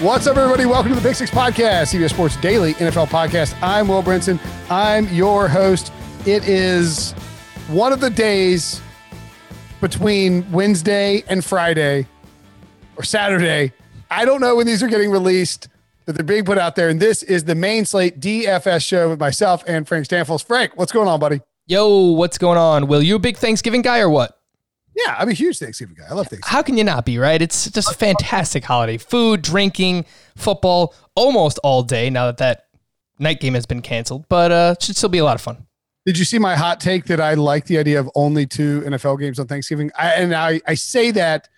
What's up, everybody? Welcome to the Pick Six Podcast, CBS Sports Daily NFL Podcast. I'm Will Brinson. I'm your host. It is one of the days between Wednesday and Friday or Saturday. I don't know when these are getting released, but they're being put out there. And this is the main slate DFS show with myself and Frank Stampfl. Frank, what's going on, buddy? Yo, what's going on? Will you a big Thanksgiving guy or what? Yeah, I'm a huge Thanksgiving guy. I love Thanksgiving. How can you not be, right? It's just a fantastic holiday. Food, drinking, football, almost all day now that that night game has been canceled, but uh should still be a lot of fun. Did you see my hot take that I like the idea of only two NFL games on Thanksgiving? I, and I, I say that,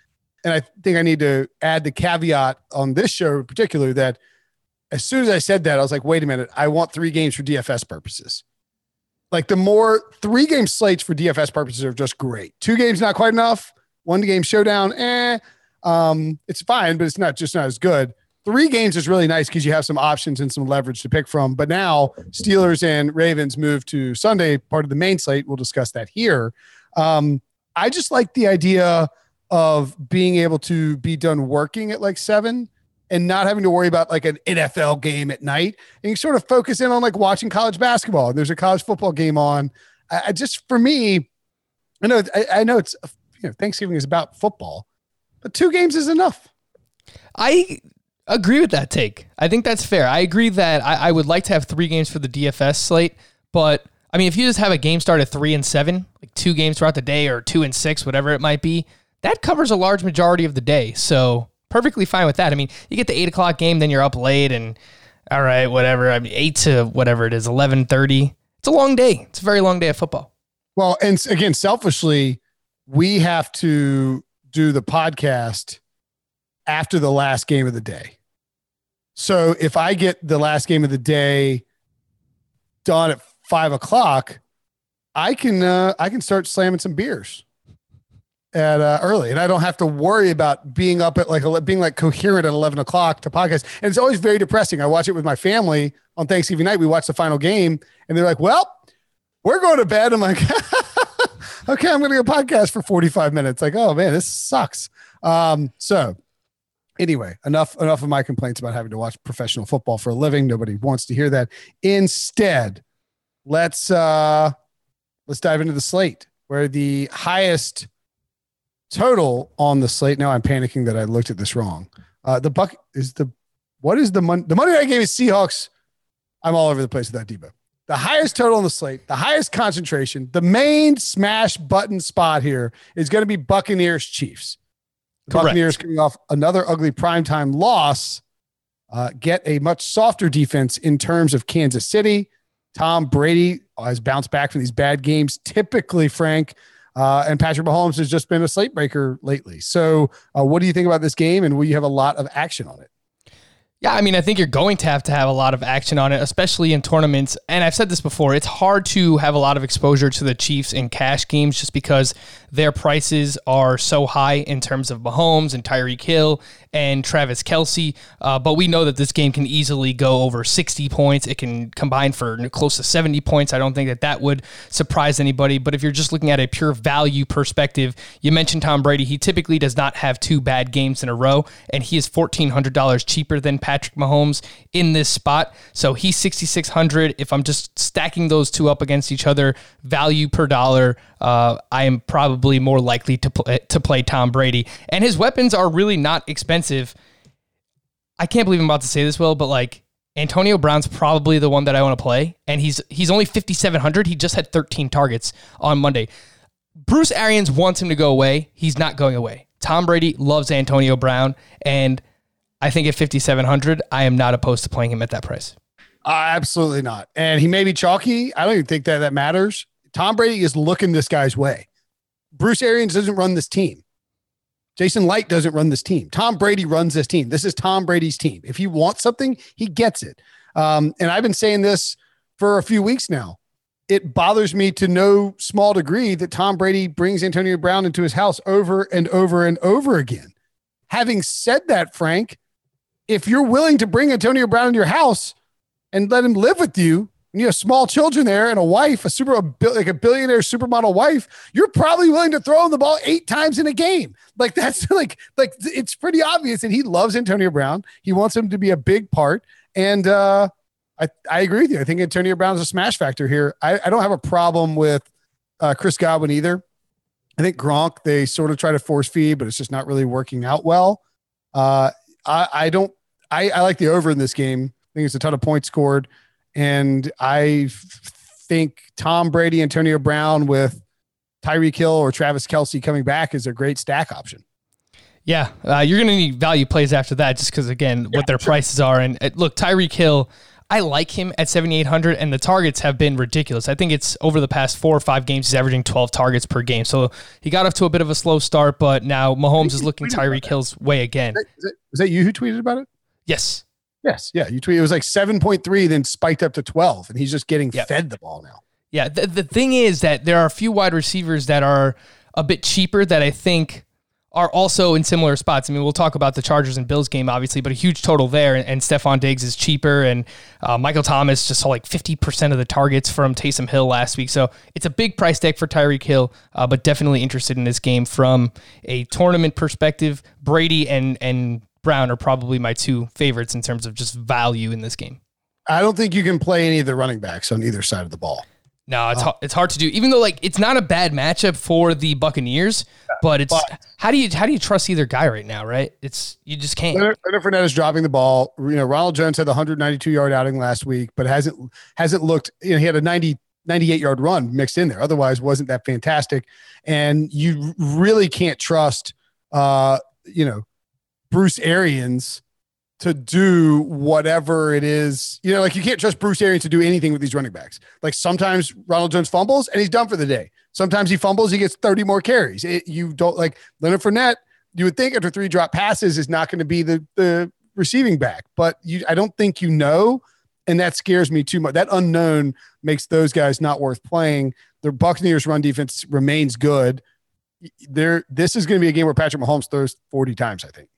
and I think I need to add the caveat on this show in particular that as soon as I said that, I was like, wait a minute, I want three games for DFS purposes. Like the more three game slates for DFS purposes are just great. Two games not quite enough. One game showdown, eh? Um, it's fine, but it's not just not as good. Three games is really nice because you have some options and some leverage to pick from. But now Steelers and Ravens move to Sunday, part of the main slate. We'll discuss that here. Um, I just like the idea of being able to be done working at like seven and not having to worry about like an NFL game at night and you sort of focus in on like watching college basketball. And there's a college football game on. I, I just for me, I know I, I know it's you know Thanksgiving is about football, but two games is enough. I agree with that take. I think that's fair. I agree that I, I would like to have three games for the DFS slate, but I mean, if you just have a game start at three and seven, like two games throughout the day or two and six, whatever it might be, that covers a large majority of the day. So perfectly fine with that. I mean, you get the eight o'clock game, then you're up late, and all right, whatever. I mean, eight to whatever it is, eleven thirty. It's a long day. It's a very long day of football. Well, and again, selfishly, we have to do the podcast after the last game of the day. So if I get the last game of the day done at five o'clock, I can uh, I can start slamming some beers at uh, early, and I don't have to worry about being up at like being like coherent at eleven o'clock to podcast. And it's always very depressing. I watch it with my family on Thanksgiving night. We watch the final game, and they're like, "Well, we're going to bed." I'm like, "Okay, I'm going to go podcast for forty five minutes." Like, oh man, this sucks. Um, so anyway, enough enough of my complaints about having to watch professional football for a living. Nobody wants to hear that. Instead, let's uh let's dive into the slate where the highest total on the slate. Now I'm panicking that I looked at this wrong. Uh, the buck is the what is the money? The money I gave is Seahawks. I'm all over the place with that Debo. The highest total on the slate, the highest concentration, the main smash button spot here is going to be Buccaneers Chiefs. The Buccaneers coming off another ugly primetime loss, uh, get a much softer defense in terms of Kansas City. Tom Brady has bounced back from these bad games. Typically, Frank, uh, and Patrick Mahomes has just been a slate breaker lately. So, uh, what do you think about this game? And will you have a lot of action on it? Yeah, I mean, I think you're going to have to have a lot of action on it, especially in tournaments. And I've said this before, it's hard to have a lot of exposure to the Chiefs in cash games just because their prices are so high in terms of Mahomes and Tyreek Hill and Travis Kelce. Uh, but we know that this game can easily go over 60 points. It can combine for close to 70 points. I don't think that that would surprise anybody. But if you're just looking at a pure value perspective, you mentioned Tom Brady. He typically does not have two bad games in a row, and he is $1,400 cheaper than Patrick Mahomes in this spot. So he's 6,600. If I'm just stacking those two up against each other, value per dollar, uh, I am probably more likely to play, to play Tom Brady. And his weapons are really not expensive. I can't believe I'm about to say this, Will, but like Antonio Brown's probably the one that I want to play, and he's he's only 5,700. He just had 13 targets on Monday. Bruce Arians wants him to go away. He's not going away. Tom Brady loves Antonio Brown, and I think at 5,700, I am not opposed to playing him at that price. Uh, absolutely not. And he may be chalky. I don't even think that that matters. Tom Brady is looking this guy's way. Bruce Arians doesn't run this team. Jason Licht doesn't run this team. Tom Brady runs this team. This is Tom Brady's team. If he wants something, he gets it. Um, and I've been saying this for a few weeks now. It bothers me to no small degree that Tom Brady brings Antonio Brown into his house over and over and over again. Having said that, Frank, if you're willing to bring Antonio Brown into your house and let him live with you, and you have small children there and a wife, a super like a billionaire supermodel wife, you're probably willing to throw him the ball eight times in a game. Like that's like like it's pretty obvious that he loves Antonio Brown. He wants him to be a big part. And uh I, I agree with you. I think Antonio Brown's a smash factor here. I, I don't have a problem with uh, Chris Godwin either. I think Gronk, they sort of try to force feed, but it's just not really working out well. Uh, I, I don't, I, I like the over in this game. I think it's a ton of points scored. And I think Tom Brady, Antonio Brown with Tyreek Hill or Travis Kelce coming back is a great stack option. Yeah, uh, you're going to need value plays after that, just because again, yeah, what their sure. prices are. And uh, look, Tyreek Hill, I like him at 7,800, and the targets have been ridiculous. I think it's over the past four or five games, he's averaging 12 targets per game. So he got off to a bit of a slow start, but now Mahomes is looking Tyreek Hill's way again. Is that, is that you who tweeted about it? Yes. Yes. Yeah. You tweeted it was like 7.3, then spiked up to 12, and he's just getting yep. fed the ball now. Yeah. The, the thing is that there are a few wide receivers that are a bit cheaper that I think are also in similar spots. I mean, we'll talk about the Chargers and Bills game, obviously, but a huge total there. And, and Stefon Diggs is cheaper. And uh, Michael Thomas just saw like 50% of the targets from Taysom Hill last week. So it's a big price tag for Tyreek Hill, uh, but definitely interested in this game from a tournament perspective. Brady and, and Brown are probably my two favorites in terms of just value in this game. I don't think you can play any of the running backs on either side of the ball. No, it's uh, it's hard to do. Even though like it's not a bad matchup for the Buccaneers, yeah, but it's but, how do you how do you trust either guy right now? Right? It's you just can't. Leonard, Leonard Fournette is dropping the ball. You know, Ronald Jones had the 192 yard outing last week, but hasn't hasn't looked. You know, he had a 90 98 yard run mixed in there. Otherwise, wasn't that fantastic? And you really can't trust. Uh, you know, Bruce Arians to do whatever it is. You know, like you can't trust Bruce Arians to do anything with these running backs. Like sometimes Ronald Jones fumbles and he's done for the day. Sometimes he fumbles, he gets 30 more carries. It, you don't like Leonard Fournette. You would think after three drop passes is not going to be the the receiving back, but you I don't think you know, and that scares me too much. That unknown makes those guys not worth playing. The Buccaneers run defense remains good. There, this is going to be a game where Patrick Mahomes throws 40 times, I think.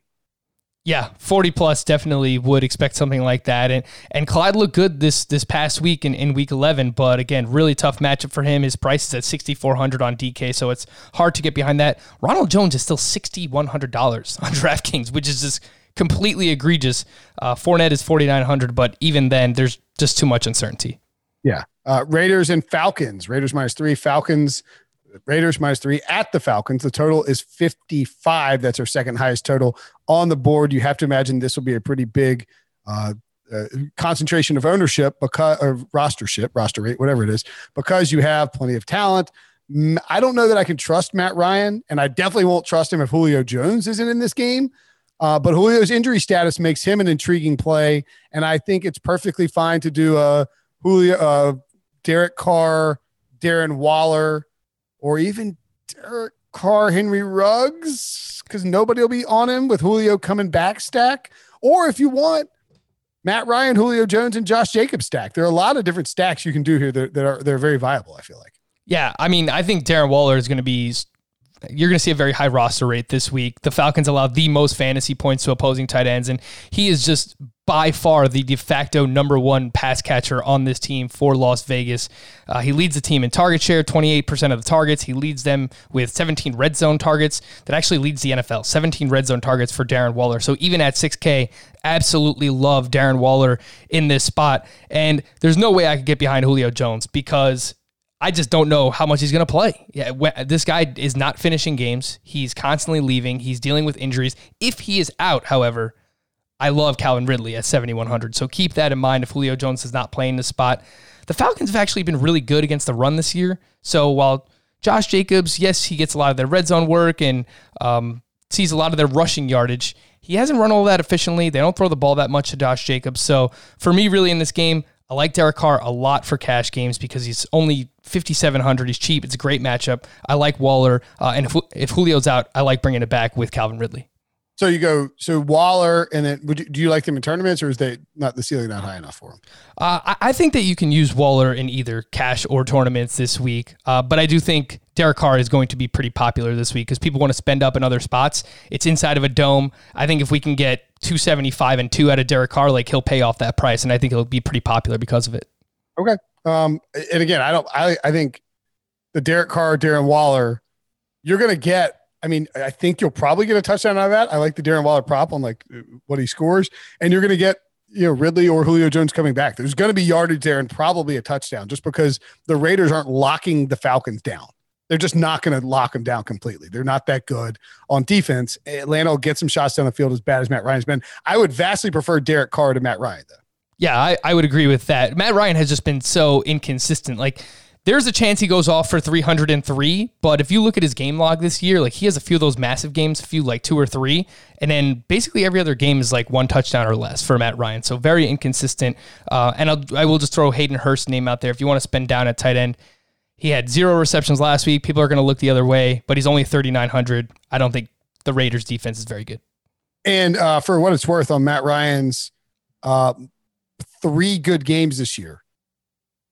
Yeah, 40 plus definitely would expect something like that. And and Clyde looked good this this past week in, in week 11, but again, really tough matchup for him. His price is at 6400 on DK, so it's hard to get behind that. Ronald Jones is still $6100 on DraftKings, which is just completely egregious. Uh, Fournette is 4900, but even then there's just too much uncertainty. Yeah. Uh, Raiders and Falcons. Raiders minus 3, Falcons Raiders minus three at the Falcons. The total is 55. That's our second highest total on the board. You have to imagine this will be a pretty big uh, uh, concentration of ownership because of rostership, roster rate, whatever it is, because you have plenty of talent. I don't know that I can trust Matt Ryan, and I definitely won't trust him if Julio Jones isn't in this game. Uh, but Julio's injury status makes him an intriguing play, and I think it's perfectly fine to do a Julio, uh, Derek Carr, Darren Waller, or even Derek Carr, Henry Ruggs, because nobody will be on him with Julio coming back stack. Or if you want Matt Ryan, Julio Jones, and Josh Jacobs stack. There are a lot of different stacks you can do here that, that are they're very viable, I feel like. Yeah, I mean, I think Darren Waller is going to be you're going to see a very high roster rate this week. The Falcons allow the most fantasy points to opposing tight ends, and he is just by far the de facto number one pass catcher on this team for Las Vegas. Uh, he leads the team in target share, 28% of the targets. He leads them with 17 red zone targets. That actually leads the NFL, 17 red zone targets for Darren Waller. So even at 6K, absolutely love Darren Waller in this spot. And there's no way I could get behind Julio Jones because I just don't know how much he's going to play. Yeah, this guy is not finishing games. He's constantly leaving. He's dealing with injuries. If he is out, however, I love Calvin Ridley at 7,100. So keep that in mind if Julio Jones is not playing the spot. The Falcons have actually been really good against the run this year. So while Josh Jacobs, yes, he gets a lot of their red zone work and um, sees a lot of their rushing yardage, he hasn't run all that efficiently. They don't throw the ball that much to Josh Jacobs. So for me, really in this game, I like Derek Carr a lot for cash games because he's only 5,700. He's cheap. It's a great matchup. I like Waller. Uh, and if, if Julio's out, I like bringing it back with Calvin Ridley. So you go so Waller, and then would you, do you like them in tournaments, or is they not the ceiling not high enough for them? Uh, I, I think that you can use Waller in either cash or tournaments this week, uh, but I do think Derek Carr is going to be pretty popular this week because people want to spend up in other spots. It's inside of a dome. I think if we can get 275 and two out of Derek Carr, like he'll pay off that price, and I think he'll be pretty popular because of it. Okay. Um, and again, I don't. I I think the Derek Carr, Darren Waller, you're going to get I mean, I think you'll probably get a touchdown out of that. I like the Darren Waller prop on like what he scores, and you're going to get you know Ridley or Julio Jones coming back. There's going to be yardage there and probably a touchdown, just because the Raiders aren't locking the Falcons down. They're just not going to lock them down completely. They're not that good on defense. Atlanta will get some shots down the field as bad as Matt Ryan's been. I would vastly prefer Derek Carr to Matt Ryan, though. Yeah, I, I would agree with that. Matt Ryan has just been so inconsistent. Like there's a chance he goes off for 303, but if you look at his game log this year, like he has a few of those massive games, a few like two or three, and then basically every other game is like one touchdown or less for Matt Ryan. So very inconsistent. Uh, and I'll, I will just throw Hayden Hurst's name out there if you want to spend down at tight end. He had zero receptions last week. People are going to look the other way, but he's only 3,900. I don't think the Raiders defense is very good. And uh, for what it's worth on Matt Ryan's uh, three good games this year,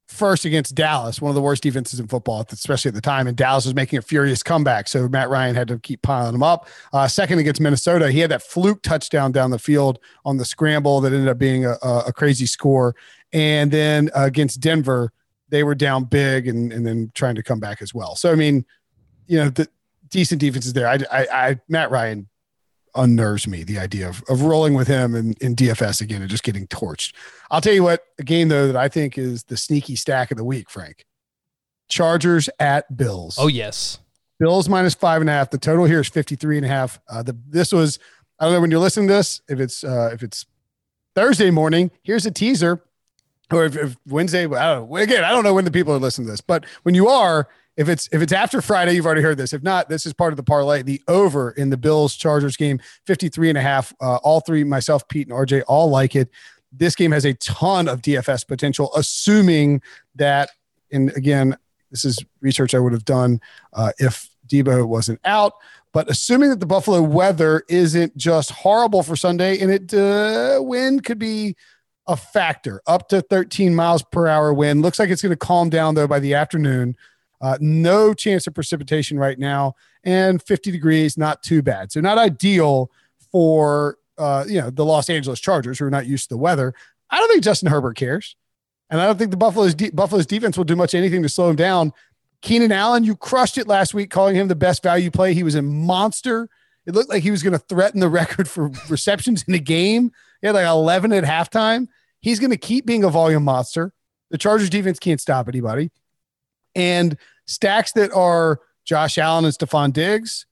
first against Dallas, one of the worst defenses in football, especially at the time. And Dallas was making a furious comeback. So Matt Ryan had to keep piling them up. Uh, second against Minnesota, he had that fluke touchdown down the field on the scramble that ended up being a, a crazy score. And then uh, against Denver, they were down big and, and then trying to come back as well. So, I mean, you know, the decent defenses there. I, I, I Matt Ryan unnerves me the idea of, of rolling with him in, in DFS again and just getting torched. I'll tell you what, a game though that I think is the sneaky stack of the week, Frank. Chargers at Bills. Oh, yes. Bills minus five and a half. The total here is 53 and a half. Uh, the, this was, I don't know when you're listening to this, if it's, uh, if it's Thursday morning, here's a teaser or if, if Wednesday, I don't know. Again, I don't know when the people are listening to this, but when you are, if it's if it's after Friday, you've already heard this. If not, this is part of the parlay. The over in the Bills Chargers game, 53 and a half. Uh, all three, myself, Pete, and RJ, all like it. This game has a ton of DFS potential, assuming that, and again, this is research I would have done uh, if Debo wasn't out. But assuming that the Buffalo weather isn't just horrible for Sunday, and it uh, wind could be a factor, up to 13 miles per hour wind. Looks like it's going to calm down though by the afternoon. Uh, no chance of precipitation right now, and 50 degrees, not too bad. So not ideal for uh, you know the Los Angeles Chargers who are not used to the weather. I don't think Justin Herbert cares, and I don't think the Buffalo's de- Buffalo's defense will do much anything to slow him down. Keenan Allen, you crushed it last week, calling him the best value play. He was a monster. It looked like he was going to threaten the record for receptions in the game. He had like 11 at halftime. He's going to keep being a volume monster. The Chargers defense can't stop anybody and stacks that are Josh Allen and Stefon Diggs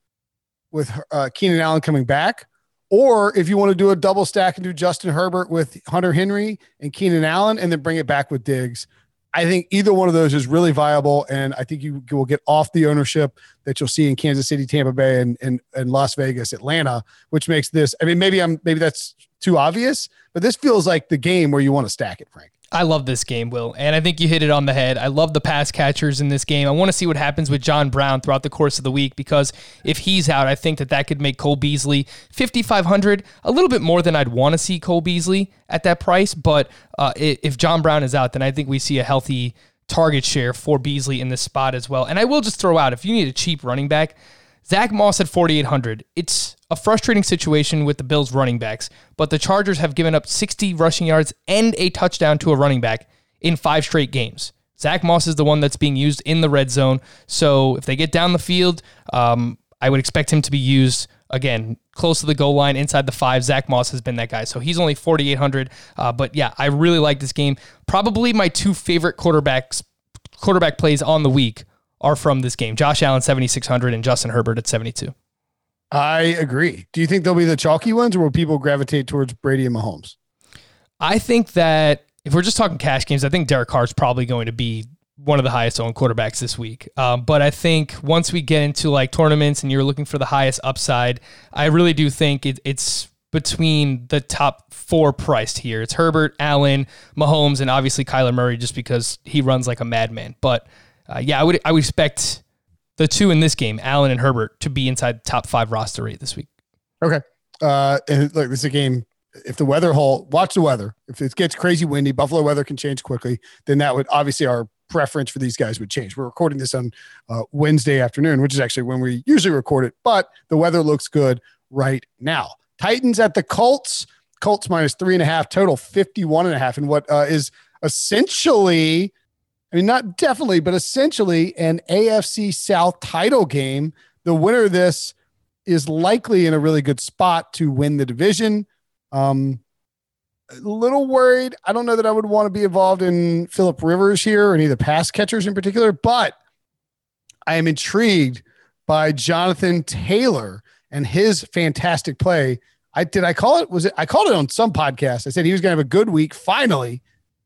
with uh, Keenan Allen coming back. Or if you want to do a double stack and do Justin Herbert with Hunter Henry and Keenan Allen and then bring it back with Diggs. I think either one of those is really viable. And I think you will get off the ownership that you'll see in Kansas City, Tampa Bay, and, and, and Las Vegas, Atlanta, which makes this, I mean, maybe I'm, maybe that's too obvious, but this feels like the game where you want to stack it, Frank. I love this game, Will. And I think you hit it on the head. I love the pass catchers in this game. I want to see what happens with John Brown throughout the course of the week because if he's out, I think that that could make Cole Beasley 5,500, a little bit more than I'd want to see Cole Beasley at that price. But uh, if John Brown is out, then I think we see a healthy target share for Beasley in this spot as well. And I will just throw out if you need a cheap running back, Zach Moss at 4,800. It's a frustrating situation with the Bills running backs, but the Chargers have given up 60 rushing yards and a touchdown to a running back in five straight games. Zach Moss is the one that's being used in the red zone. So if they get down the field, um, I would expect him to be used again close to the goal line inside the five. Zach Moss has been that guy. So he's only 4,800. Uh, but yeah, I really like this game. Probably my two favorite quarterbacks, quarterback plays on the week are from this game. Josh Allen 7600 and Justin Herbert at 72. I agree. Do you think they'll be the chalky ones or will people gravitate towards Brady and Mahomes? I think that if we're just talking cash games, I think Derek Carr is probably going to be one of the highest owned quarterbacks this week. Um, but I think once we get into like tournaments and you're looking for the highest upside, I really do think it, it's between the top four priced here. It's Herbert, Allen, Mahomes, and obviously Kyler Murray, just because he runs like a madman. But uh, yeah, I would I would expect the two in this game, Allen and Herbert, to be inside top five roster rate this week. Okay. Uh, and look, this is a game. If the weather hold, watch the weather. If it gets crazy windy, Buffalo weather can change quickly. Then that would obviously our preference for these guys would change. We're recording this on uh, Wednesday afternoon, which is actually when we usually record it, but the weather looks good right now. Titans at the Colts. Colts minus three and a half, total 51 and a half. And what uh, is essentially, I mean, not definitely, but essentially an AFC South title game. The winner of this is likely in a really good spot to win the division. Um, a little worried. I don't know that I would want to be involved in Philip Rivers here or any of the pass catchers in particular, but I am intrigued by Jonathan Taylor and his fantastic play. I did I call it? Was it I called it on some podcast? I said he was going to have a good week finally,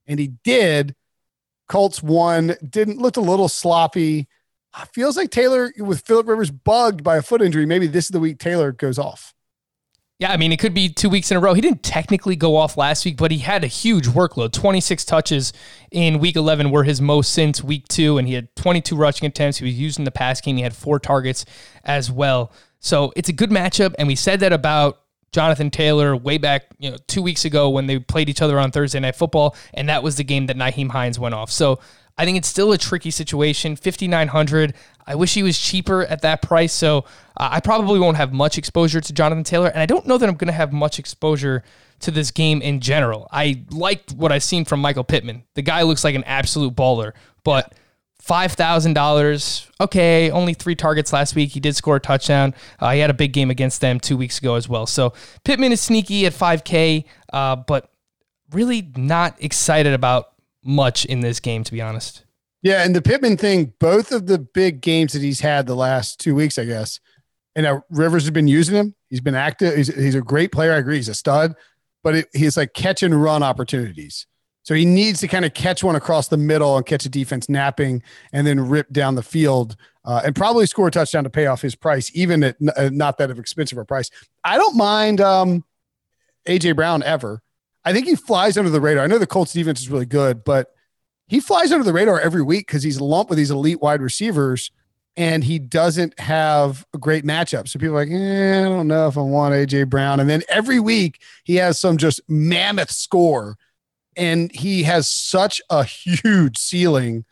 and he did. Colts won. Didn't looked a little sloppy. Uh, feels like Taylor with Philip Rivers bugged by a foot injury. Maybe this is the week Taylor goes off. Yeah, I mean, it could be two weeks in a row. He didn't technically go off last week, but he had a huge workload. 26 touches in week 11 were his most since week two, and he had 22 rushing attempts. He was using the pass game. He had four targets as well. So it's a good matchup. And we said that about Jonathan Taylor way back, you know, two weeks ago when they played each other on Thursday Night Football, and that was the game that Nyheim Hines went off. So I think it's still a tricky situation. 5900 I wish he was cheaper at that price. So uh, I probably won't have much exposure to Jonathan Taylor. And I don't know that I'm going to have much exposure to this game in general. I liked what I've seen from Michael Pittman. The guy looks like an absolute baller, but $5,000. Okay, only three targets last week. He did score a touchdown. Uh, he had a big game against them two weeks ago as well. So Pittman is sneaky at 5K, uh, but really not excited about much in this game, to be honest. Yeah, and the Pittman thing, both of the big games that he's had the last two weeks, I guess, and now Rivers has been using him. He's been active. He's, he's a great player. I agree. He's a stud, but it, he's like catch and run opportunities. So he needs to kind of catch one across the middle and catch a defense napping and then rip down the field uh, and probably score a touchdown to pay off his price, even at n- uh, not that expensive a price. I don't mind um, AJ Brown ever. I think he flies under the radar. I know the Colts defense is really good, but he flies under the radar every week because he's lumped with these elite wide receivers and he doesn't have a great matchup. So people are like, eh, I don't know if I want AJ Brown. And then every week he has some just mammoth score and he has such a huge ceiling.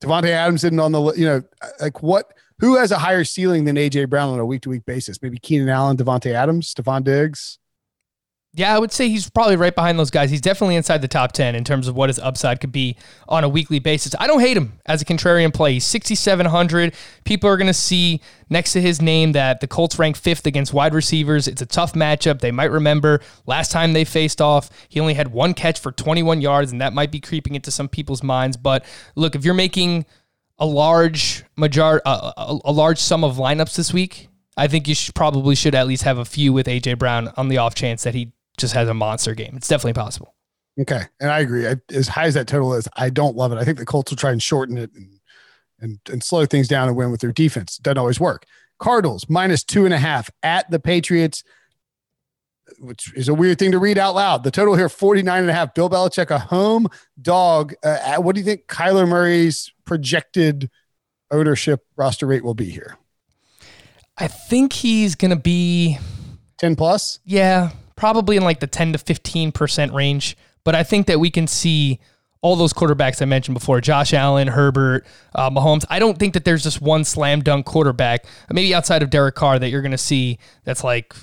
Davante Adams sitting on the, you know, like what, who has a higher ceiling than AJ Brown on a week to week basis? Maybe Keenan Allen, Davante Adams, Stefon Diggs. Yeah, I would say he's probably right behind those guys. He's definitely inside the top 10 in terms of what his upside could be on a weekly basis. I don't hate him as a contrarian play. He's 6,700. People are going to see next to his name that the Colts rank fifth against wide receivers. It's a tough matchup. They might remember last time they faced off, he only had one catch for 21 yards, and that might be creeping into some people's minds. But look, if you're making a large major, uh, a, a large sum of lineups this week, I think you should probably should at least have a few with AJ Brown on the off chance that he just has a monster game. It's definitely possible. Okay, and I agree. I, as high as that total is, I don't love it. I think the Colts will try and shorten it and and, and slow things down and win with their defense. Doesn't always work. Cardinals minus two and a half at the Patriots, which is a weird thing to read out loud. The total here 49 and a half. Bill Belichick, a home dog. Uh, what do you think Kyler Murray's projected ownership roster rate will be here? I think he's going to be 10 plus. Yeah, probably in like the 10 to 15% range. But I think that we can see all those quarterbacks I mentioned before Josh Allen, Herbert, uh, Mahomes. I don't think that there's just one slam dunk quarterback, maybe outside of Derek Carr, that you're going to see that's like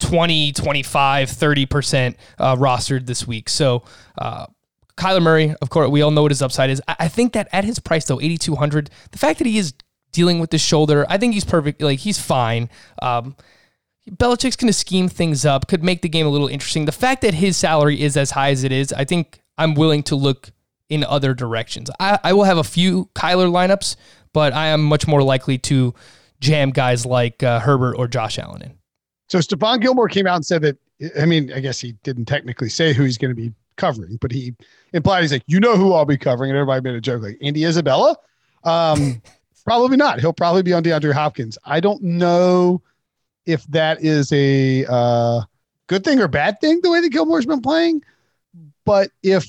20, 25, 30% uh, rostered this week. So, uh, Kyler Murray, of course, we all know what his upside is. I, think that at his price, though, 8,200, the fact that he is dealing with the shoulder, I think he's perfect. Like, he's fine. Um, Belichick's going to scheme things up, could make the game a little interesting. The fact that his salary is as high as it is, I think I'm willing to look in other directions. I, I will have a few Kyler lineups, but I am much more likely to jam guys like uh, Herbert or Josh Allen in. So Stephon Gilmore came out and said that, I mean, I guess he didn't technically say who he's going to be covering, but he implied he's like, you know who I'll be covering. And everybody made a joke like Andy Isabella. Um, probably not. He'll probably be on DeAndre Hopkins. I don't know if that is a uh, good thing or bad thing the way that Gilmore's been playing. But if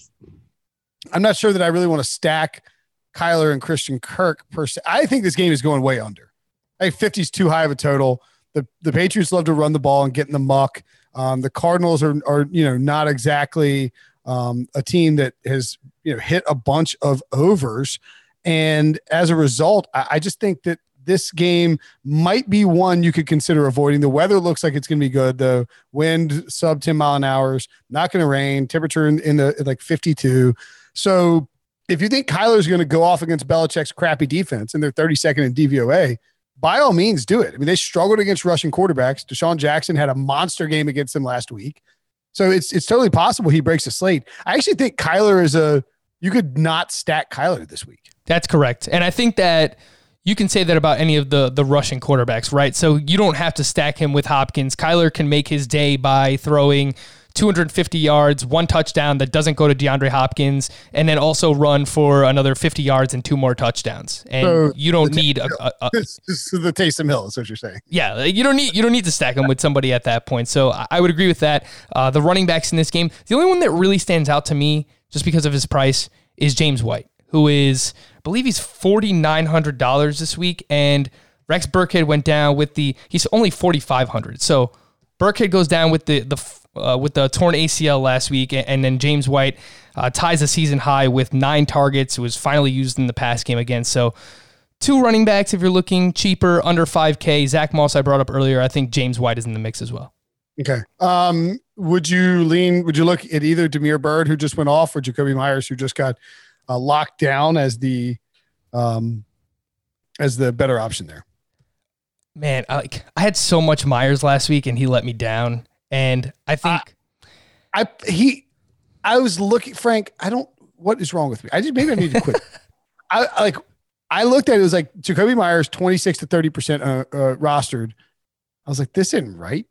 I'm not sure that I really want to stack Kyler and Christian Kirk per se, I think this game is going way under. I think 50 is too high of a total. The the Patriots love to run the ball and get in the muck. Um, the Cardinals are are you know not exactly um, a team that has you know hit a bunch of overs, and as a result, I, I just think that this game might be one you could consider avoiding. The weather looks like it's going to be good. The wind sub 10 mile an hours, not going to rain, temperature in, in the like 52. So if you think Kyler's going to go off against Belichick's crappy defense and they're 32nd in DVOA, by all means do it. I mean, they struggled against rushing quarterbacks. Deshaun Jackson had a monster game against them last week. So it's it's totally possible he breaks the slate. I actually think Kyler is a you could not stack Kyler this week. That's correct. And I think that you can say that about any of the the rushing quarterbacks, right? So you don't have to stack him with Hopkins. Kyler can make his day by throwing 250 yards, one touchdown that doesn't go to DeAndre Hopkins, and then also run for another 50 yards and two more touchdowns. And so you don't need a, a, a this is the Taysom Hill, is what you're saying. Yeah, you don't need you don't need to stack him with somebody at that point. So I would agree with that. Uh, the running backs in this game, the only one that really stands out to me, just because of his price, is James White, who is I believe he's forty nine hundred dollars this week, and Rex Burkhead went down with the he's only forty five hundred. So Burkhead goes down with the the uh, with the torn ACL last week, and then James White uh, ties the season high with nine targets. It was finally used in the pass game again. So, two running backs if you're looking cheaper, under 5K. Zach Moss, I brought up earlier. I think James White is in the mix as well. Okay. Um, would you lean? Would you look at either Damiere Byrd, who just went off, or Jakobi Meyers, who just got uh, locked down as the um, as the better option there? Man, I, like I had so much Meyers last week, and he let me down. And I think I, I he I was looking Frank, I don't what is wrong with me? I just maybe I need to quit. I like I looked at it, it was like Jakobi Meyers 26 to 30% uh, uh, rostered. I was like, this isn't right.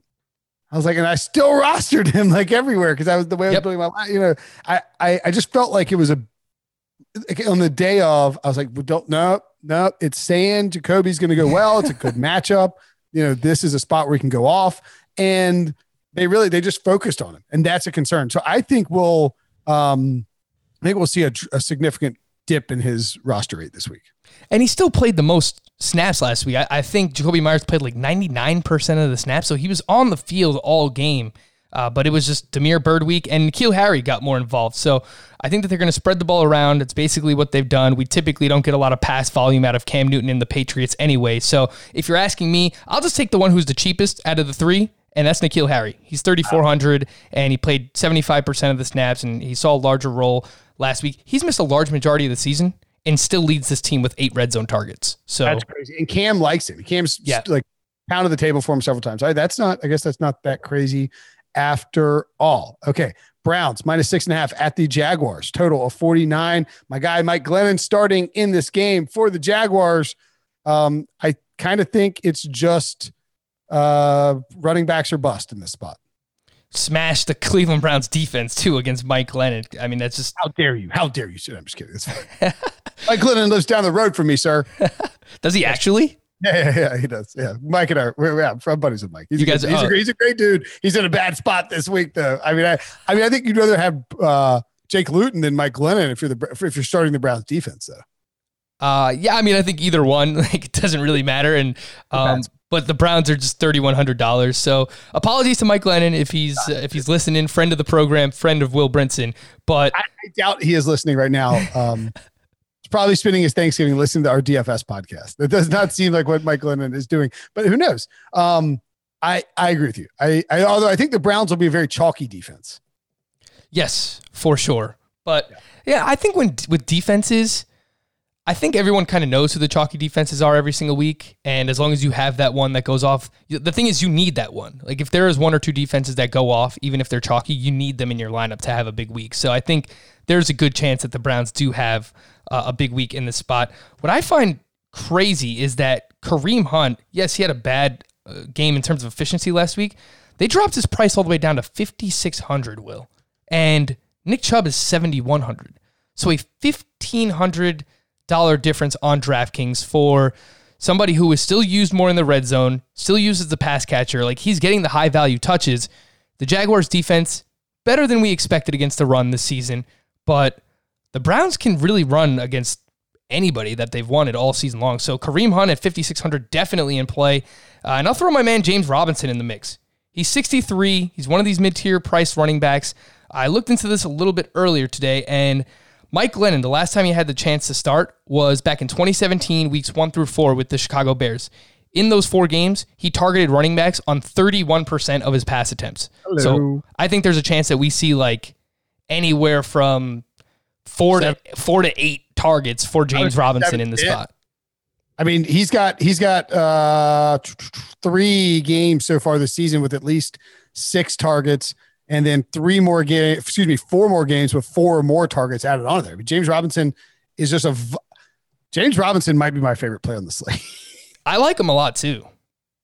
I was like, and I still rostered him like everywhere because I was the way I was yep. doing my, you know, I, I, I just felt like it was a, on the day of, I was like, well, don't, no, no, it's saying Jakobi's going to go well. It's a good matchup. You know, this is a spot where he can go off. And they really they just focused on him, and that's a concern. So I think we'll um, I think we'll see a, a significant dip in his roster rate this week. And he still played the most snaps last week. I, I think Jakobi Meyers played like 99% of the snaps. So he was on the field all game. Uh, but it was just Damiere Byrd week, and N'Keal Harry got more involved. So I think that they're going to spread the ball around. It's basically what they've done. We typically don't get a lot of pass volume out of Cam Newton and the Patriots anyway. So if you're asking me, I'll just take the one who's the cheapest out of the three, and that's N'Keal Harry. He's 3,400, and he played 75% of the snaps, and he saw a larger role last week. He's missed a large majority of the season and still leads this team with eight red zone targets. So that's crazy. And Cam likes him. Cam's yeah. like pounded the table for him several times. I, that's not, I guess that's not that crazy after all. Okay. Browns minus six and a half at the Jaguars, total of 49. My guy, Mike Glennon, starting in this game for the Jaguars. Um, I kind of think it's just uh, running backs are bust in this spot. Smash the Cleveland Browns defense too against Mike Glennon. I mean, that's just how dare you? How dare you? I'm just kidding. Mike Glennon lives down the road from me, sir. Does he actually? Yeah, yeah, yeah, he does. Yeah, Mike and I, we're, yeah, I'm from buddies with Mike. He's, you guys, he's, a, he's a great dude. He's in a bad spot this week, though. I mean, I, I mean, I think you'd rather have uh, Jake Luton than Mike Glennon if you're the if you're starting the Browns defense, though. Uh, yeah, I mean, I think either one, like, it doesn't really matter. And um, but the Browns are just thirty one hundred dollars. So apologies to Mike Glennon if he's uh, if he's listening, friend of the program, friend of Will Brinson. But I, I doubt he is listening right now. Um, probably spending his Thanksgiving listening to our DFS podcast. That does not seem like what Mike Glennon is doing, but who knows? Um, I I agree with you. I, I although I think the Browns will be a very chalky defense. Yes, for sure. But yeah, yeah I think when with defenses I think everyone kind of knows who the chalky defenses are every single week. And as long as you have that one that goes off, the thing is, you need that one. Like if there is one or two defenses that go off, even if they're chalky, you need them in your lineup to have a big week. So I think there's a good chance that the Browns do have uh, a big week in this spot. What I find crazy is that Kareem Hunt, yes, he had a bad uh, game in terms of efficiency last week. They dropped his price all the way down to 5600 will. And Nick Chubb is 7100. So a 1500 dollar difference on DraftKings for somebody who is still used more in the red zone, still uses the pass catcher. Like he's getting the high value touches. The Jaguars defense better than we expected against the run this season, but the Browns can really run against anybody that they've wanted all season long. So Kareem Hunt at 5600 definitely in play. Uh, and I'll throw my man James Robinson in the mix. He's 63. He's one of these mid-tier price running backs. I looked into this a little bit earlier today and Mike Glennon, the last time he had the chance to start was back in 2017, weeks one through four with the Chicago Bears. In those four games, he targeted running backs on 31% of his pass attempts. Hello. So I think there's a chance that we see like anywhere from four Seven. to four to eight targets for James Robinson in the spot. I mean, he's got he's got uh, three games so far this season with at least six targets and then three more games, excuse me, four more games with four or more targets added on there. I mean, James Robinson is just a James Robinson might be my favorite player on the slate. I like him a lot too.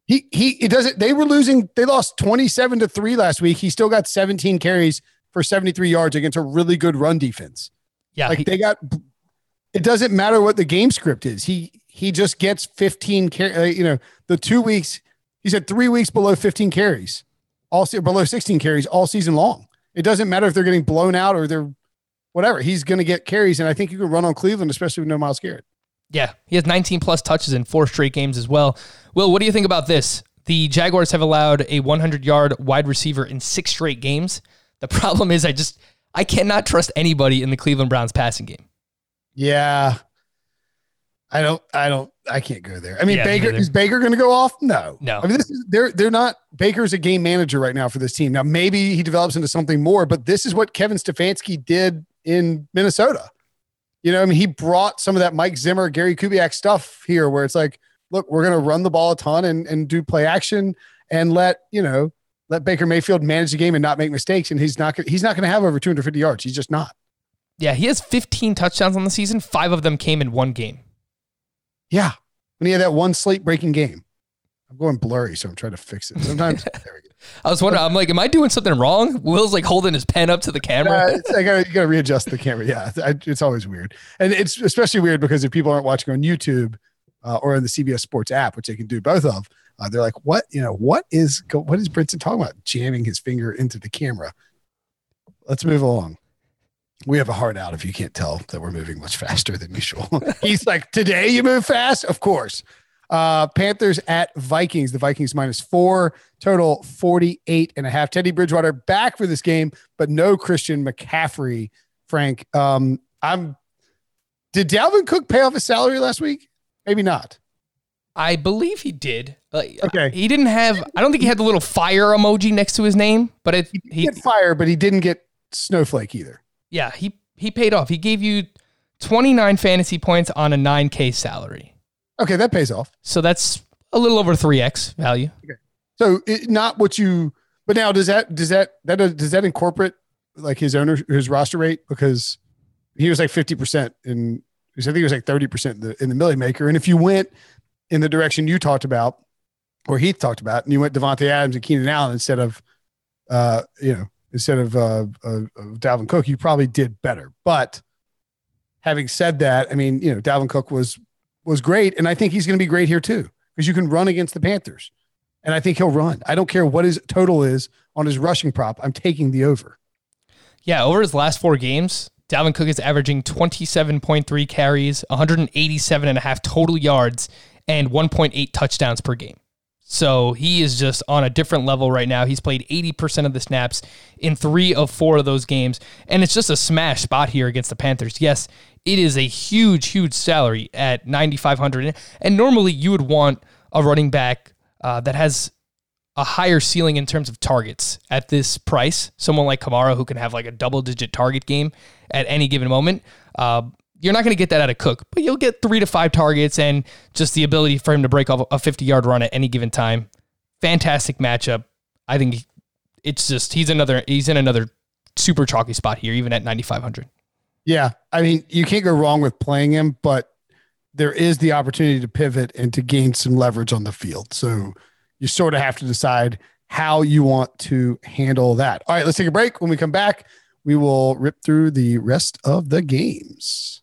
He he it doesn't they were losing, they lost 27 to 3 last week. He still got 17 carries for 73 yards against a really good run defense. Yeah. Like he, they got it doesn't matter what the game script is. He he just gets 15 carries. Uh, you know, the two weeks he said three weeks below 15 carries all below 16 carries all season long. It doesn't matter if they're getting blown out or they're whatever. He's going to get carries, and I think you can run on Cleveland, especially with no Myles Garrett. Yeah, he has 19 plus touches in four straight games as well. Will, what do you think about this? The Jaguars have allowed a 100 yard wide receiver in six straight games. The problem is, I just I cannot trust anybody in the Cleveland Browns passing game. Yeah, I don't, I don't, I can't go there. I mean, yeah, Baker is Baker going to go off? No, no. I mean, this is they're they're not. Baker's a game manager right now for this team. Now, maybe he develops into something more, but this is what Kevin Stefanski did in Minnesota. You know, I mean, he brought some of that Mike Zimmer, Gary Kubiak stuff here, where it's like, look, we're going to run the ball a ton and and do play action and let you know let Baker Mayfield manage the game and not make mistakes. And he's not he's not going to have over 250 yards. He's just not. Yeah, he has 15 touchdowns on the season. Five of them came in one game. Yeah. When he had that one slate breaking game. I'm going blurry, so I'm trying to fix it. Sometimes there we go. I was wondering, I'm like, am I doing something wrong? Will's like holding his pen up to the camera. Uh, I gotta, you gotta readjust the camera. Yeah, I, it's always weird, and it's especially weird because if people aren't watching on YouTube uh, or in the CBS Sports app, which they can do both of, uh, they're like, "What? You know, what is what is Brinson talking about? Jamming his finger into the camera." Let's move along we have a heart out if you can't tell that we're moving much faster than usual. He's like, today you move fast? Of course. Uh, Panthers at Vikings. The Vikings minus four, total 48 and a half. Teddy Bridgewater back for this game, but no Christian McCaffrey, Frank. Um, I'm did Dalvin Cook pay off his salary last week? Maybe not. I believe he did. Uh, okay. He didn't have, I don't think he had the little fire emoji next to his name, but it, he, he fire, but he didn't get snowflake either. Yeah, he he paid off. He gave you 29 fantasy points on a 9k salary. Okay, that pays off. So that's a little over 3x value. Okay. So it, not what you but now does that does that that does that incorporate like his owner his roster rate because he was like 50% in I think he was like 30% in the in the Milly Maker and if you went in the direction you talked about or Heath talked about and you went Davante Adams and Keenan Allen instead of uh you know instead of uh, uh, Dalvin Cook, you probably did better. But having said that, I mean, you know, Dalvin Cook was was great, and I think he's going to be great here too because you can run against the Panthers, and I think he'll run. I don't care what his total is on his rushing prop. I'm taking the over. Yeah, over his last four games, Dalvin Cook is averaging 27.3 carries, 187 and a half total yards, and 1.8 touchdowns per game. So he is just on a different level right now. He's played 80% of the snaps in three of four of those games. And it's just a smash spot here against the Panthers. Yes, it is a huge, huge salary at 9,500. And normally you would want a running back uh, that has a higher ceiling in terms of targets at this price. Someone like Kamara who can have like a double digit target game at any given moment. Uh, you're not going to get that out of Cook, but you'll get three to five targets and just the ability for him to break off a 50 yard run at any given time. Fantastic matchup. I think it's just he's another he's in another super chalky spot here, even at 9,500. Yeah, I mean you can't go wrong with playing him, but there is the opportunity to pivot and to gain some leverage on the field. So you sort of have to decide how you want to handle that. All right, let's take a break. When we come back, we will rip through the rest of the games.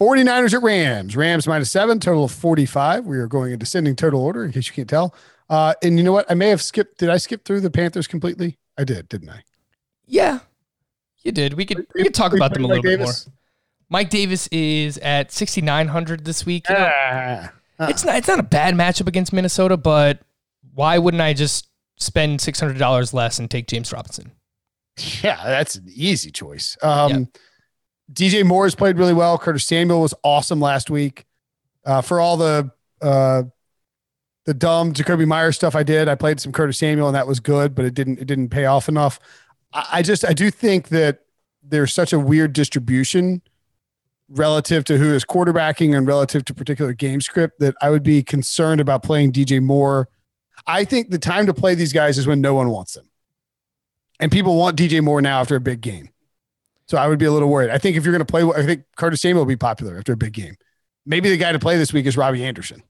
49ers at Rams. Rams minus seven, total of 45. We are going in descending total order in case you can't tell. Uh, and you know what? I may have skipped. Did I skip through the Panthers completely? I did, didn't I? Yeah, you did. We could we could talk about them a little bit more. Mike Davis is at 6,900 this week. You know, Ah, ah. it's not it's not a bad matchup against Minnesota, but why wouldn't I just spend six hundred dollars less and take James Robinson? Yeah, that's an easy choice. Um, DJ Moore has played really well. Curtis Samuel was awesome last week. Uh, for all the uh, the dumb Jakobi Meyers stuff I did, I played some Curtis Samuel and that was good, but it didn't it didn't pay off enough. I, I just I do think that there's such a weird distribution relative to who is quarterbacking and relative to particular game script that I would be concerned about playing DJ Moore. I think the time to play these guys is when no one wants them. And people want DJ Moore now after a big game. So I would be a little worried. I think if you're going to play, I think Curtis Samuel will be popular after a big game. Maybe the guy to play this week is Robbie Anderson.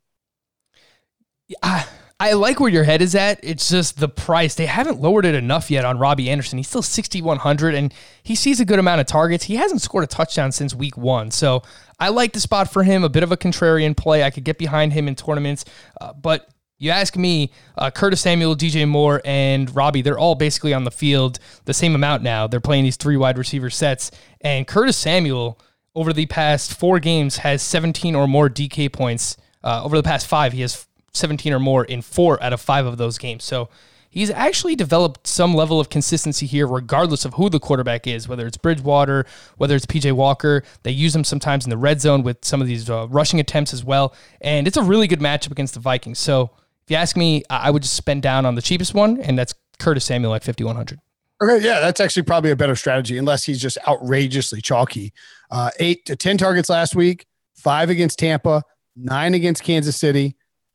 I, I like where your head is at. It's just the price. They haven't lowered it enough yet on Robbie Anderson. He's still 6,100 and he sees a good amount of targets. He hasn't scored a touchdown since week one. So I like the spot for him, a bit of a contrarian play. I could get behind him in tournaments. Uh, but you ask me, uh, Curtis Samuel, DJ Moore, and Robbie, they're all basically on the field the same amount now. They're playing these three wide receiver sets. And Curtis Samuel, over the past four games, has 17 or more DK points. Uh, over the past five, he has 17 or more in four out of five of those games. So he's actually developed some level of consistency here, regardless of who the quarterback is, whether it's Bridgewater, whether it's PJ Walker. They use him sometimes in the red zone with some of these uh, rushing attempts as well. And it's a really good matchup against the Vikings. So if you ask me, I would just spend down on the cheapest one, and that's Curtis Samuel at 5,100. Okay, yeah, that's actually probably a better strategy, unless he's just outrageously chalky. Uh, eight to 10 targets last week, five against Tampa, nine against Kansas City.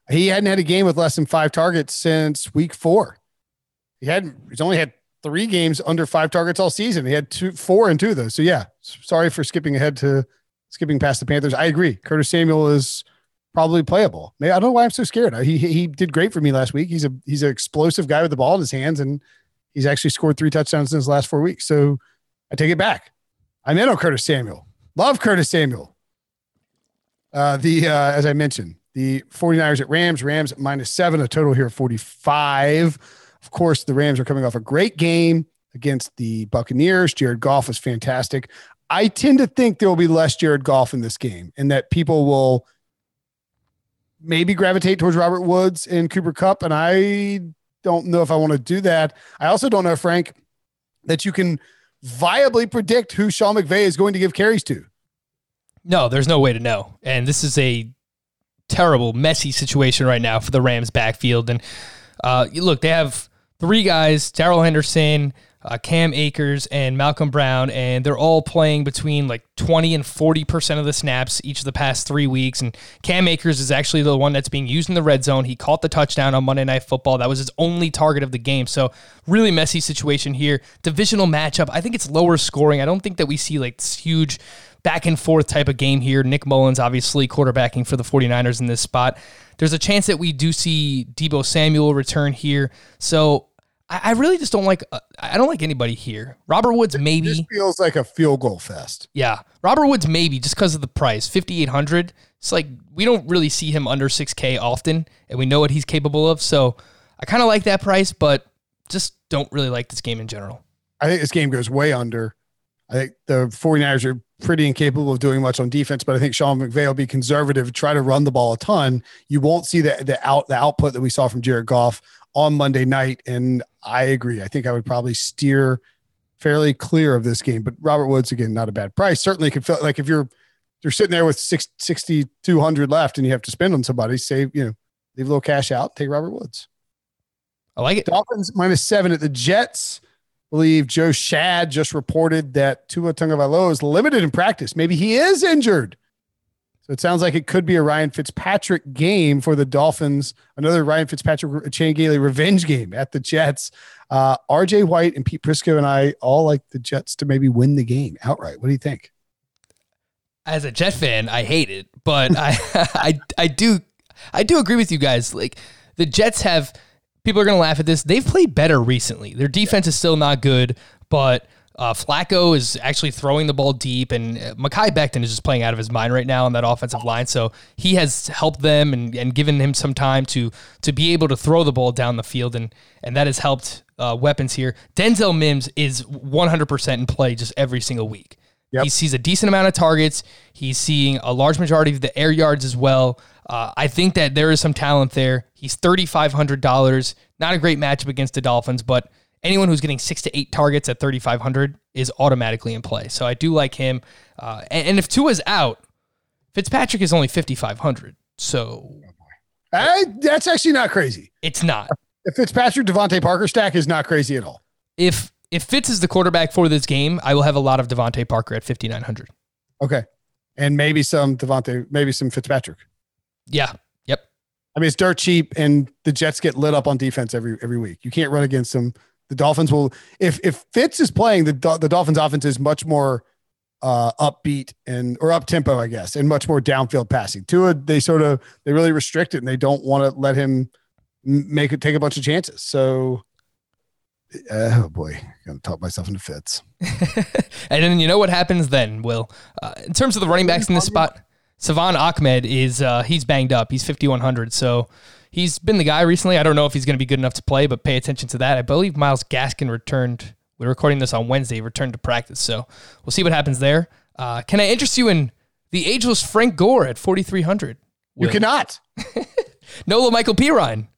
He hadn't had a game with less than five targets since week four. He hadn't, he's only had three games under five targets all season. He had two, four and two of those. So yeah, sorry for skipping ahead to skipping past the Panthers. I agree. Curtis Samuel is probably playable. I don't know why I'm so scared. He he he did great for me last week. He's a he's an explosive guy with the ball in his hands, and he's actually scored three touchdowns in his last four weeks. So I take it back. I'm in on Curtis Samuel. Love Curtis Samuel. Uh, the uh, as I mentioned, the 49ers at Rams, Rams at minus seven, a total here of 45. Of course, the Rams are coming off a great game against the Buccaneers. Jared Goff was fantastic. I tend to think there will be less Jared Goff in this game and that people will maybe gravitate towards Robert Woods and Cooper Kupp. And I don't know if I want to do that. I also don't know, Frank, that you can viably predict who Sean McVay is going to give carries to. No, there's no way to know. And this is a terrible, messy situation right now for the Rams backfield. And uh, look, they have three guys: Darrell Henderson, uh, Cam Akers, and Malcolm Brown, and they're all playing between like 20 and 40 percent of the snaps each of the past three weeks. And Cam Akers is actually the one that's being used in the red zone. He caught the touchdown on Monday Night Football. That was his only target of the game. So really messy situation here. Divisional matchup. I think it's lower scoring. I don't think that we see like huge back and forth type of game here. Nick Mullens, obviously, quarterbacking for the 49ers in this spot. There's a chance that we do see Deebo Samuel return here. So I, I really just don't like, uh, I don't like anybody here. Robert Woods, maybe. This feels like a field goal fest. Yeah. Robert Woods, maybe, just because of the price 5800 It's like we don't really see him under 6K often, and we know what he's capable of. So I kind of like that price, but just don't really like this game in general. I think this game goes way under. I think the 49ers are pretty incapable of doing much on defense, but I think Sean McVay will be conservative, try to run the ball a ton. You won't see the the out the output that we saw from Jared Goff on Monday night. And I agree. I think I would probably steer fairly clear of this game. But Robert Woods, again, not a bad price. Certainly could feel like if you're you're sitting there with 6,200 left and you have to spend on somebody, save, you know, leave a little cash out, take Robert Woods. I like it. Dolphins minus seven at the Jets believe Joe Schad just reported that Tua Tagovailoa is limited in practice. Maybe he is injured. So it sounds like it could be a Ryan Fitzpatrick game for the Dolphins. Another Ryan Fitzpatrick Chan Gailey revenge game at the Jets. Uh, RJ White and Pete Prisco and I all like the Jets to maybe win the game outright. What do you think? As a Jet fan, I hate it, but I, I I do I do agree with you guys. Like the Jets have people are going to laugh at this. They've played better recently. Their defense is still not good, but uh, Flacco is actually throwing the ball deep, and uh, Mekhi Becton is just playing out of his mind right now on that offensive line. So he has helped them and, and given him some time to to be able to throw the ball down the field, and and that has helped uh, weapons here. Denzel Mims is 100% in play just every single week. Yep. He sees a decent amount of targets. He's seeing a large majority of the air yards as well. Uh, I think that there is some talent there. He's thirty five hundred dollars. Not a great matchup against the Dolphins, but anyone who's getting six to eight targets at thirty five hundred is automatically in play. So I do like him. Uh, and, and if Tua's out, Fitzpatrick is only fifty five hundred. So I, that's actually not crazy. It's not. If Fitzpatrick DeVante Parker stack is not crazy at all. If if Fitz is the quarterback for this game, I will have a lot of DeVante Parker at fifty nine hundred. Okay, and maybe some DeVante, maybe some Fitzpatrick. Yeah. Yep. I mean, it's dirt cheap, and the Jets get lit up on defense every every week. You can't run against them. The Dolphins will if if Fitz is playing, the the Dolphins offense is much more uh, upbeat and or up tempo, I guess, and much more downfield passing. Tua, they sort of they really restrict it, and they don't want to let him make it take a bunch of chances. So, uh, oh boy, I'm gonna talk myself into Fitz. and then you know what happens then, Will, uh, in terms of the running backs in this spot. Salvon Ahmed is uh, he's banged up. He's 5100, so he's been the guy recently. I don't know if he's going to be good enough to play, but pay attention to that. I believe Myles Gaskin returned. We're recording this on Wednesday. Returned to practice, so we'll see what happens there. Uh, can I interest you in the ageless Frank Gore at 4300? You cannot. no, Michael Perine.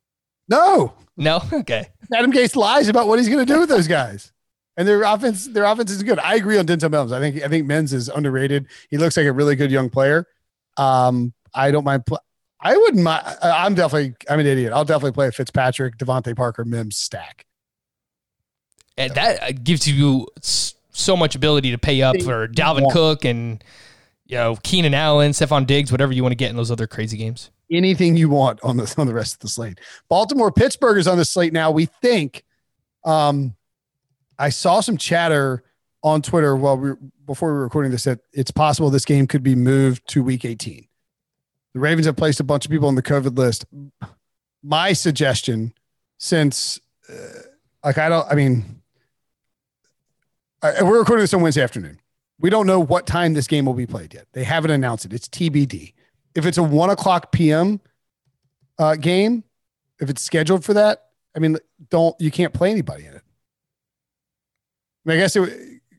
No. No. Okay. Adam Gase lies about what he's going to do with those guys. And their offense, their offense is good. I agree on Denzel Mims. I think I think Mims is underrated. He looks like a really good young player. Um, I don't mind. Pl- I wouldn't mind. I'm definitely. I'm an idiot. I'll definitely play a Fitzpatrick, DeVante Parker, Mims stack. And that gives you so much ability to pay up for Dalvin Cook and you know Keenan Allen, Stefon Diggs, whatever you want to get in those other crazy games. Anything you want on the on the rest of the slate. Baltimore, Pittsburgh is on the slate now. We think. Um, I saw some chatter on Twitter while we before we were recording this that it's possible this game could be moved to week 18. The Ravens have placed a bunch of people on the COVID list. My suggestion, since uh, like I don't, I mean, I, we're recording this on Wednesday afternoon. We don't know what time this game will be played yet. They haven't announced it. It's TBD. If it's a one o'clock PM uh, game, if it's scheduled for that, I mean, don't you can't play anybody in it. I, mean, I guess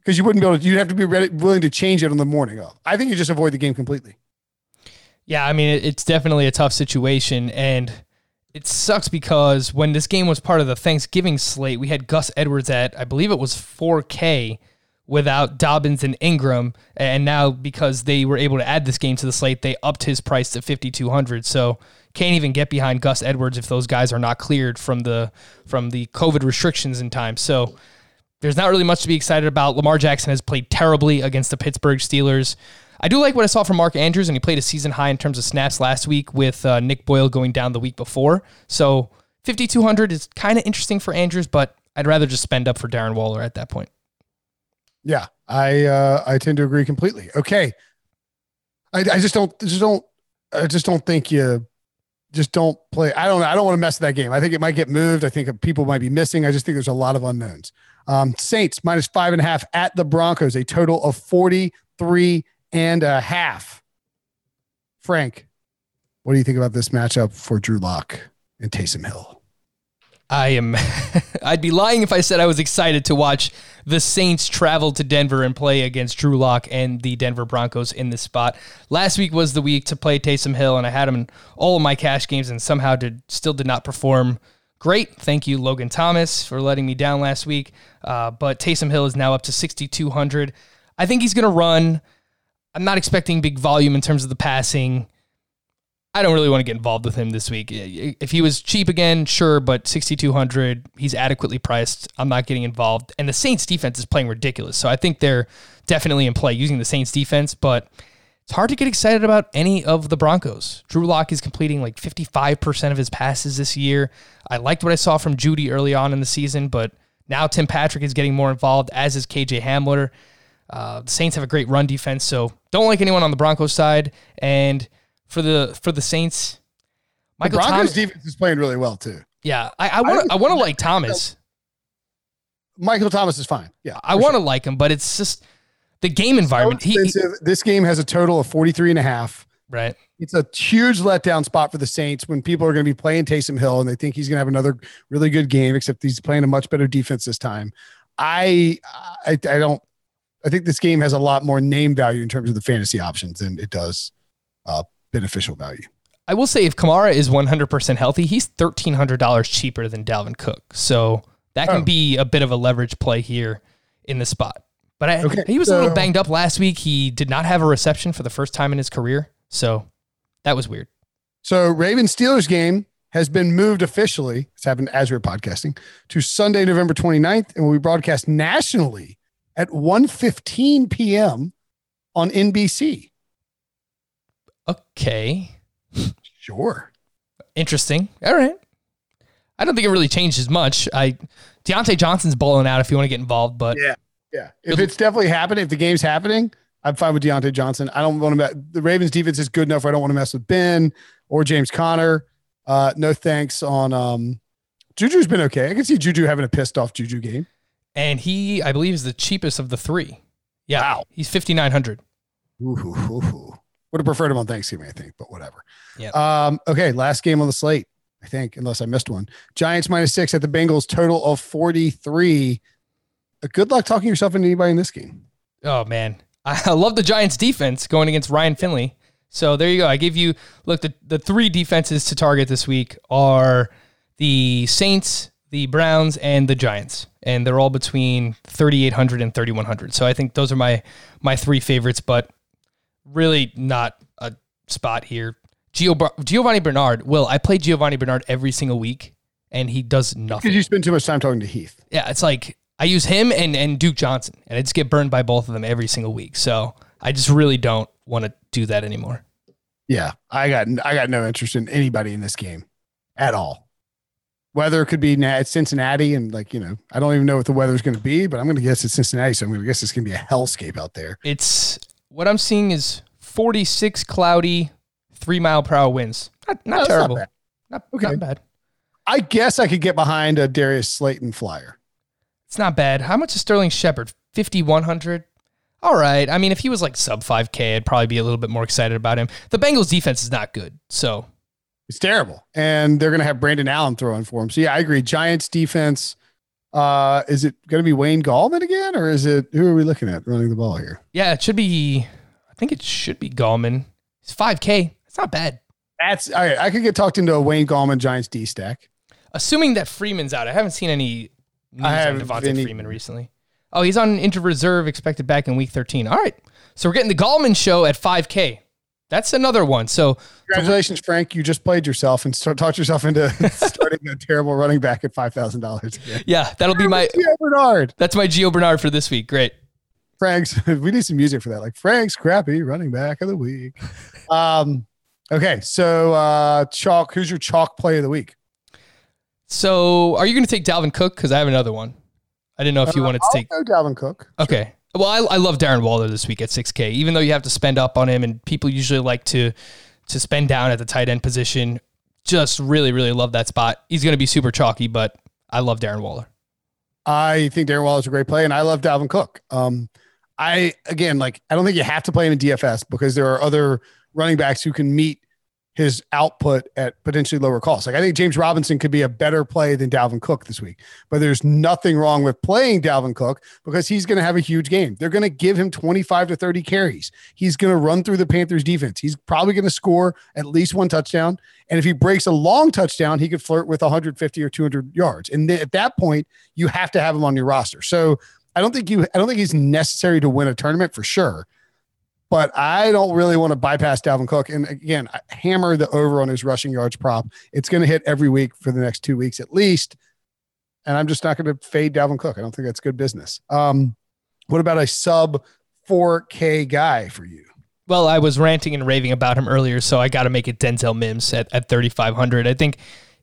because you wouldn't be able to. You'd have to be ready, willing to change it on the morning of. I think you just avoid the game completely. Yeah, I mean, it's definitely a tough situation, and it sucks because when this game was part of the Thanksgiving slate, we had Gus Edwards at I believe it was 4K without Dobbins and Ingram, and now because they were able to add this game to the slate, they upped his price to 5200. So can't even get behind Gus Edwards if those guys are not cleared from the from the COVID restrictions in time. So there's not really much to be excited about. Lamar Jackson has played terribly against the Pittsburgh Steelers. I do like what I saw from Mark Andrews, and he played a season high in terms of snaps last week with uh, Nick Boyle going down the week before. So 5,200 is kind of interesting for Andrews, but I'd rather just spend up for Darren Waller at that point. Yeah, I uh, I tend to agree completely. Okay, I, I just don't just don't I just don't think you just don't play. I don't I don't want to mess with that game. I think it might get moved. I think people might be missing. I just think there's a lot of unknowns. Um, Saints minus five and a half at the Broncos, a total of 43 and a half. Frank, what do you think about this matchup for Drew Lock and Taysom Hill? I am. I'd be lying if I said I was excited to watch the Saints travel to Denver and play against Drew Lock and the Denver Broncos in this spot. Last week was the week to play Taysom Hill, and I had him in all of my cash games, and somehow did still did not perform great. Thank you, Logan Thomas, for letting me down last week. Uh, but Taysom Hill is now up to 6,200. I think he's going to run. I'm not expecting big volume in terms of the passing. I don't really want to get involved with him this week. If he was cheap again, sure, but 6200, he's adequately priced. I'm not getting involved. And the Saints defense is playing ridiculous. So I think they're definitely in play using the Saints defense, but it's hard to get excited about any of the Broncos. Drew Lock is completing like 55% of his passes this year. I liked what I saw from Jeudy early on in the season, but now Tim Patrick is getting more involved, as is KJ Hamler. Uh, the Saints have a great run defense, so don't like anyone on the Broncos side. And for the for the Saints. Michael the Broncos Thomas, defense is playing really well too. Yeah, I want I want to like Thomas. Michael Thomas is fine. Yeah, I want to sure. like him, but it's just the game environment. So he, he, this game has a total of 43 and a half. Right. It's a huge letdown spot for the Saints when people are going to be playing Taysom Hill and they think he's going to have another really good game, except he's playing a much better defense this time. I, I, I don't, I think this game has a lot more name value in terms of the fantasy options than it does uh, beneficial value. I will say if Kamara is 100% healthy, he's $1,300 cheaper than Dalvin Cook. So that can oh. be a bit of a leverage play here in the spot. But I, okay, he was so, a little banged up last week. He did not have a reception for the first time in his career. So that was weird. So Raven Steelers game has been moved officially. It's happened as we're podcasting to Sunday, November 29th, and will be broadcast nationally at 1.15 p.m. on NBC. Okay. Sure. Interesting. All right. I don't think it really changes much. I Diontae Johnson's balling out if you want to get involved, but yeah, yeah. If it's definitely happening, if the game's happening, I'm fine with Diontae Johnson. I don't want to. Mess, The Ravens defense is good enough. I don't want to mess with Ben or James Conner. Uh, no thanks on. Um, Juju's been okay. I can see Juju having a pissed off Juju game, and he, I believe, is the cheapest of the three. Yeah, wow. he's fifty nine hundred. Would have preferred him on Thanksgiving, I think, but whatever. Yeah. Um, okay, last game on the slate, I think, unless I missed one. Giants minus six at the Bengals, total of 43. Uh, good luck talking yourself into anybody in this game. Oh, man. I love the Giants defense going against Ryan Finley. So there you go. I give you, look, the, the three defenses to target this week are the Saints, the Browns, and the Giants. And they're all between 3,800 and 3,100. So I think those are my my three favorites. But really not a spot here. Gio, Giovani Bernard. Will I play Giovani Bernard every single week, and he does nothing because you spend too much time talking to Heath. Yeah, it's like I use him and and Duke Johnson, and I just get burned by both of them every single week. So I just really don't want to do that anymore. Yeah, I got I got no interest in anybody in this game at all. Weather could be Cincinnati, and like you know, I don't even know what the weather's going to be, but I'm going to guess it's Cincinnati, so I'm going to guess it's going to be a hellscape out there. It's what I'm seeing is 46 cloudy, three mile per hour winds. Not, not no, terrible. Not, not, okay. not bad. I guess I could get behind a Darius Slayton flyer. It's not bad. How much is Sterling Shepard? 5,100? All right. I mean, if he was like sub 5K, I'd probably be a little bit more excited about him. The Bengals defense is not good. So it's terrible. And they're going to have Brandon Allen throwing for him. So yeah, I agree. Giants defense. Uh, is it going to be Wayne Gallman again, or is it who are we looking at running the ball here? Yeah, it should be I think it should be Gallman. It's 5K. It's not bad. That's all right. I could get talked into a Wayne Gallman Giants D stack. Assuming that Freeman's out. I haven't seen any I on Devonta any, Freeman recently. Oh, he's on inter reserve, expected back in week 13. All right. So we're getting the Gallman show at 5K. That's another one. So congratulations, Frank. You just played yourself and start, talked yourself into starting a terrible running back at five thousand dollars. Yeah, that'll be my Gio Bernard. That's my Gio Bernard for this week. Great. Frank's. We need some music for that, like Frank's crappy running back of the week. Um, okay, so uh, chalk. Who's your chalk play of the week? So, are you going to take Dalvin Cook? Because I have another one. I didn't know if you uh, wanted to I'll take Dalvin Cook. Okay. Sure. Well, I, I love Darren Waller this week at 6K, even though you have to spend up on him, and people usually like to to spend down at the tight end position. Just really, really love that spot. He's going to be super chalky, but I love Darren Waller. I think Darren Waller is a great play, and I love Dalvin Cook. Um, I again, like, I don't think you have to play him in the DFS because there are other running backs who can meet his output at potentially lower costs. Like I think James Robinson could be a better play than Dalvin Cook this week, but there's nothing wrong with playing Dalvin Cook because he's going to have a huge game. They're going to give him 25 to 30 carries. He's going to run through the Panthers defense. He's probably going to score at least one touchdown. And if he breaks a long touchdown, he could flirt with 150 or 200 yards. And th- at that point, you have to have him on your roster. So I don't think you, I don't think he's necessary to win a tournament for sure but I don't really want to bypass Dalvin Cook. And again, hammer the over on his rushing yards prop. It's going to hit every week for the next two weeks at least. And I'm just not going to fade Dalvin Cook. I don't think that's good business. Um, what about a sub 4K guy for you? Well, I was ranting and raving about him earlier, so I got to make it Denzel Mims at, at 3,500. I think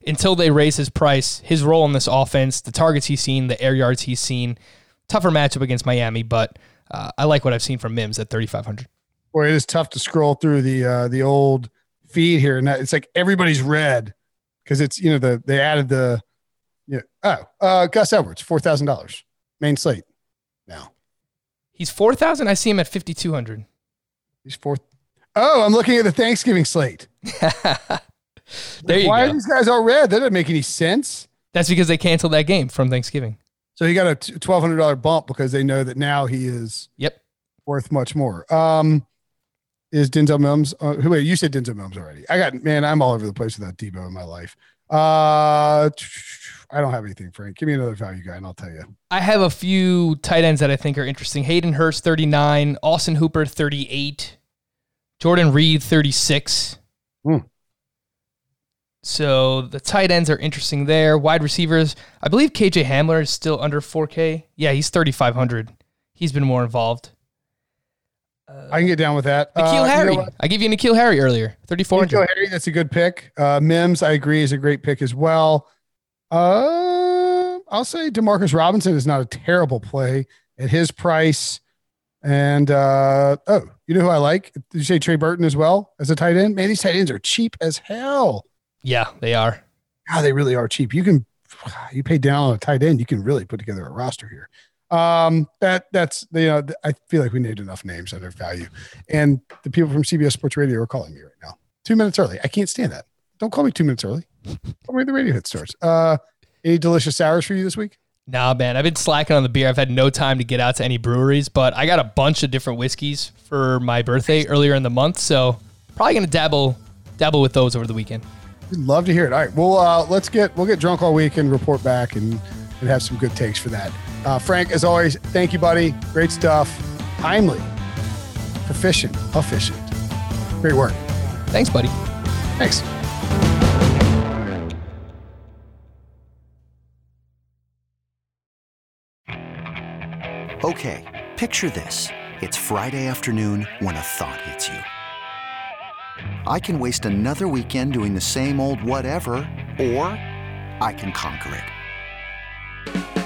until they raise his price, his role in this offense, the targets he's seen, the air yards he's seen, tougher matchup against Miami, but uh, I like what I've seen from Mims at 3,500 or it is tough to scroll through the uh, the old feed here, and it's like everybody's red because it's you know the they added the yeah oh uh, Gus Edwards four thousand dollars main slate now. He's four thousand. I see him at fifty two hundred. He's fourth. Oh, I'm looking at the Thanksgiving slate. there you Why go. are these guys all red? That doesn't make any sense. That's because they canceled that game from Thanksgiving. So he got a twelve hundred dollar bump because they know that now he is yep worth much more. Um, is Denzel Mims. Uh, who wait, you said Denzel Mims already. I got man, I'm all over the place without Deebo in my life. Uh, I don't have anything, Frank. Give me another value guy, and I'll tell you. I have a few tight ends that I think are interesting. Hayden Hurst, 39. Austin Hooper, 38. Jordan Reed, 36. Hmm. So the tight ends are interesting there. Wide receivers, I believe KJ Hamler is still under 4K. Yeah, he's 3,500. He's been more involved. Uh, I can get down with that. N'Keal uh, Harry. You know I give you N'Keal Harry earlier. 3,400. N'Keal Harry, that's a good pick. Uh, Mims, I agree, is a great pick as well. Uh, I'll say Demarcus Robinson is not a terrible play at his price. And uh, oh, you know who I like? Did you say Trey Burton as well as a tight end? Man, these tight ends are cheap as hell. Yeah, they are. God, they really are cheap. You can you pay down on a tight end, you can really put together a roster here. Um, that that's you know I feel like we need enough names under value, and the people from CBS Sports Radio are calling me right now. Two minutes early. I can't stand that. Don't call me two minutes early. Call me the radio hit starts. Uh, any delicious sours for you this week? Nah, man. I've been slacking on the beer. I've had no time to get out to any breweries, but I got a bunch of different whiskeys for my birthday earlier in the month, so probably gonna dabble dabble with those over the weekend. We'd love to hear it. All right, well, uh, let's get we'll get drunk all week and report back and and have some good takes for that. Uh, Frank, as always, thank you, buddy. Great stuff. Timely, proficient, efficient. Great work. Thanks, buddy. Thanks. Okay, picture this. It's Friday afternoon when a thought hits you. I can waste another weekend doing the same old whatever, or I can conquer it.